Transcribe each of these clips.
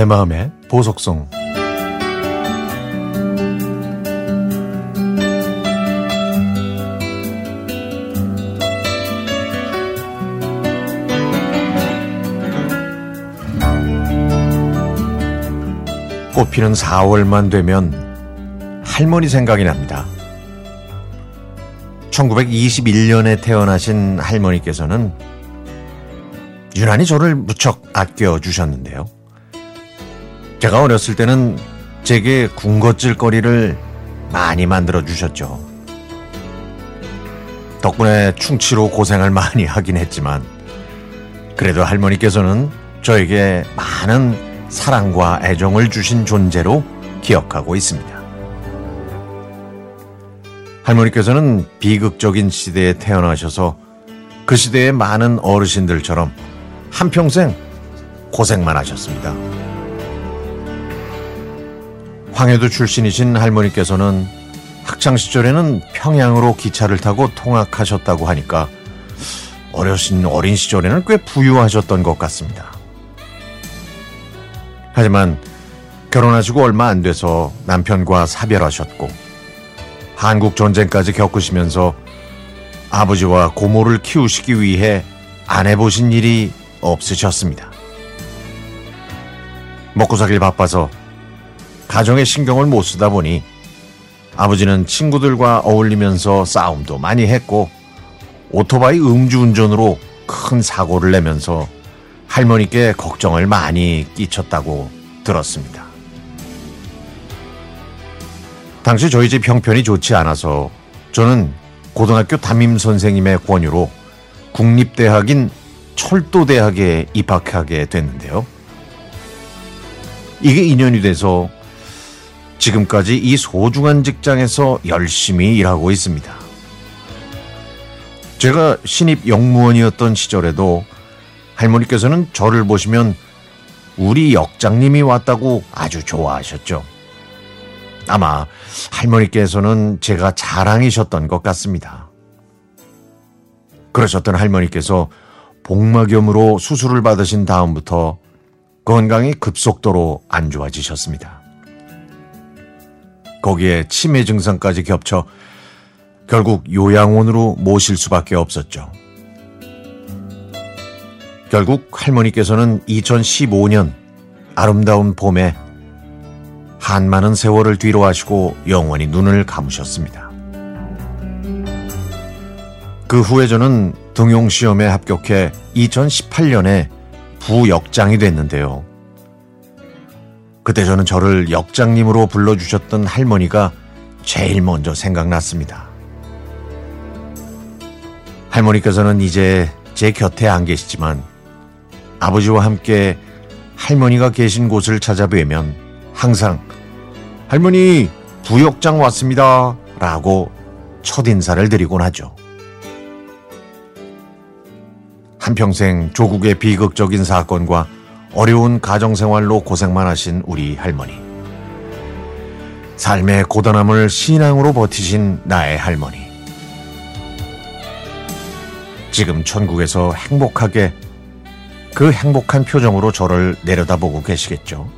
내 마음의 보석송 꽃피는 4월만 되면 할머니 생각이 납니다. 1921년에 태어나신 할머니께서는 유난히 저를 무척 아껴주셨는데요. 제가 어렸을 때는 제게 군것질 거리를 많이 만들어 주셨죠. 덕분에 충치로 고생을 많이 하긴 했지만 그래도 할머니께서는 저에게 많은 사랑과 애정을 주신 존재로 기억하고 있습니다. 할머니께서는 비극적인 시대에 태어나셔서 그 시대의 많은 어르신들처럼 한평생 고생만 하셨습니다. 황해도 출신이신 할머니께서는 학창 시절에는 평양으로 기차를 타고 통학하셨다고 하니까 어려신 어린 시절에는 꽤 부유하셨던 것 같습니다. 하지만 결혼하시고 얼마 안 돼서 남편과 사별하셨고 한국 전쟁까지 겪으시면서 아버지와 고모를 키우시기 위해 안 해보신 일이 없으셨습니다. 먹고 살길 바빠서 가정에 신경을 못 쓰다 보니 아버지는 친구들과 어울리면서 싸움도 많이 했고 오토바이 음주운전으로 큰 사고를 내면서 할머니께 걱정을 많이 끼쳤다고 들었습니다. 당시 저희 집 형편이 좋지 않아서 저는 고등학교 담임 선생님의 권유로 국립대학인 철도대학에 입학하게 됐는데요. 이게 인연이 돼서 지금까지 이 소중한 직장에서 열심히 일하고 있습니다. 제가 신입 영무원이었던 시절에도 할머니께서는 저를 보시면 우리 역장님이 왔다고 아주 좋아하셨죠. 아마 할머니께서는 제가 자랑이셨던 것 같습니다. 그러셨던 할머니께서 복막염으로 수술을 받으신 다음부터 건강이 급속도로 안 좋아지셨습니다. 거기에 치매 증상까지 겹쳐 결국 요양원으로 모실 수밖에 없었죠. 결국 할머니께서는 2015년 아름다운 봄에 한 많은 세월을 뒤로 하시고 영원히 눈을 감으셨습니다. 그 후에 저는 등용시험에 합격해 2018년에 부역장이 됐는데요. 그때 저는 저를 역장님으로 불러주셨던 할머니가 제일 먼저 생각났습니다. 할머니께서는 이제 제 곁에 안 계시지만 아버지와 함께 할머니가 계신 곳을 찾아뵈면 항상 할머니 부역장 왔습니다 라고 첫 인사를 드리곤 하죠. 한평생 조국의 비극적인 사건과 어려운 가정생활로 고생만 하신 우리 할머니. 삶의 고단함을 신앙으로 버티신 나의 할머니. 지금 천국에서 행복하게 그 행복한 표정으로 저를 내려다보고 계시겠죠.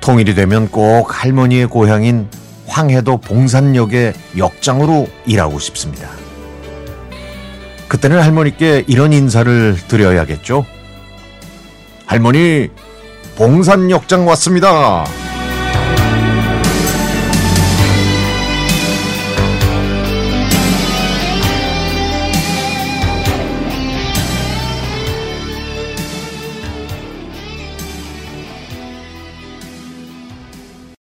통일이 되면 꼭 할머니의 고향인 황해도 봉산역의 역장으로 일하고 싶습니다. 그때는 할머니께 이런 인사를 드려야겠죠. 할머니, 봉산역장 왔습니다.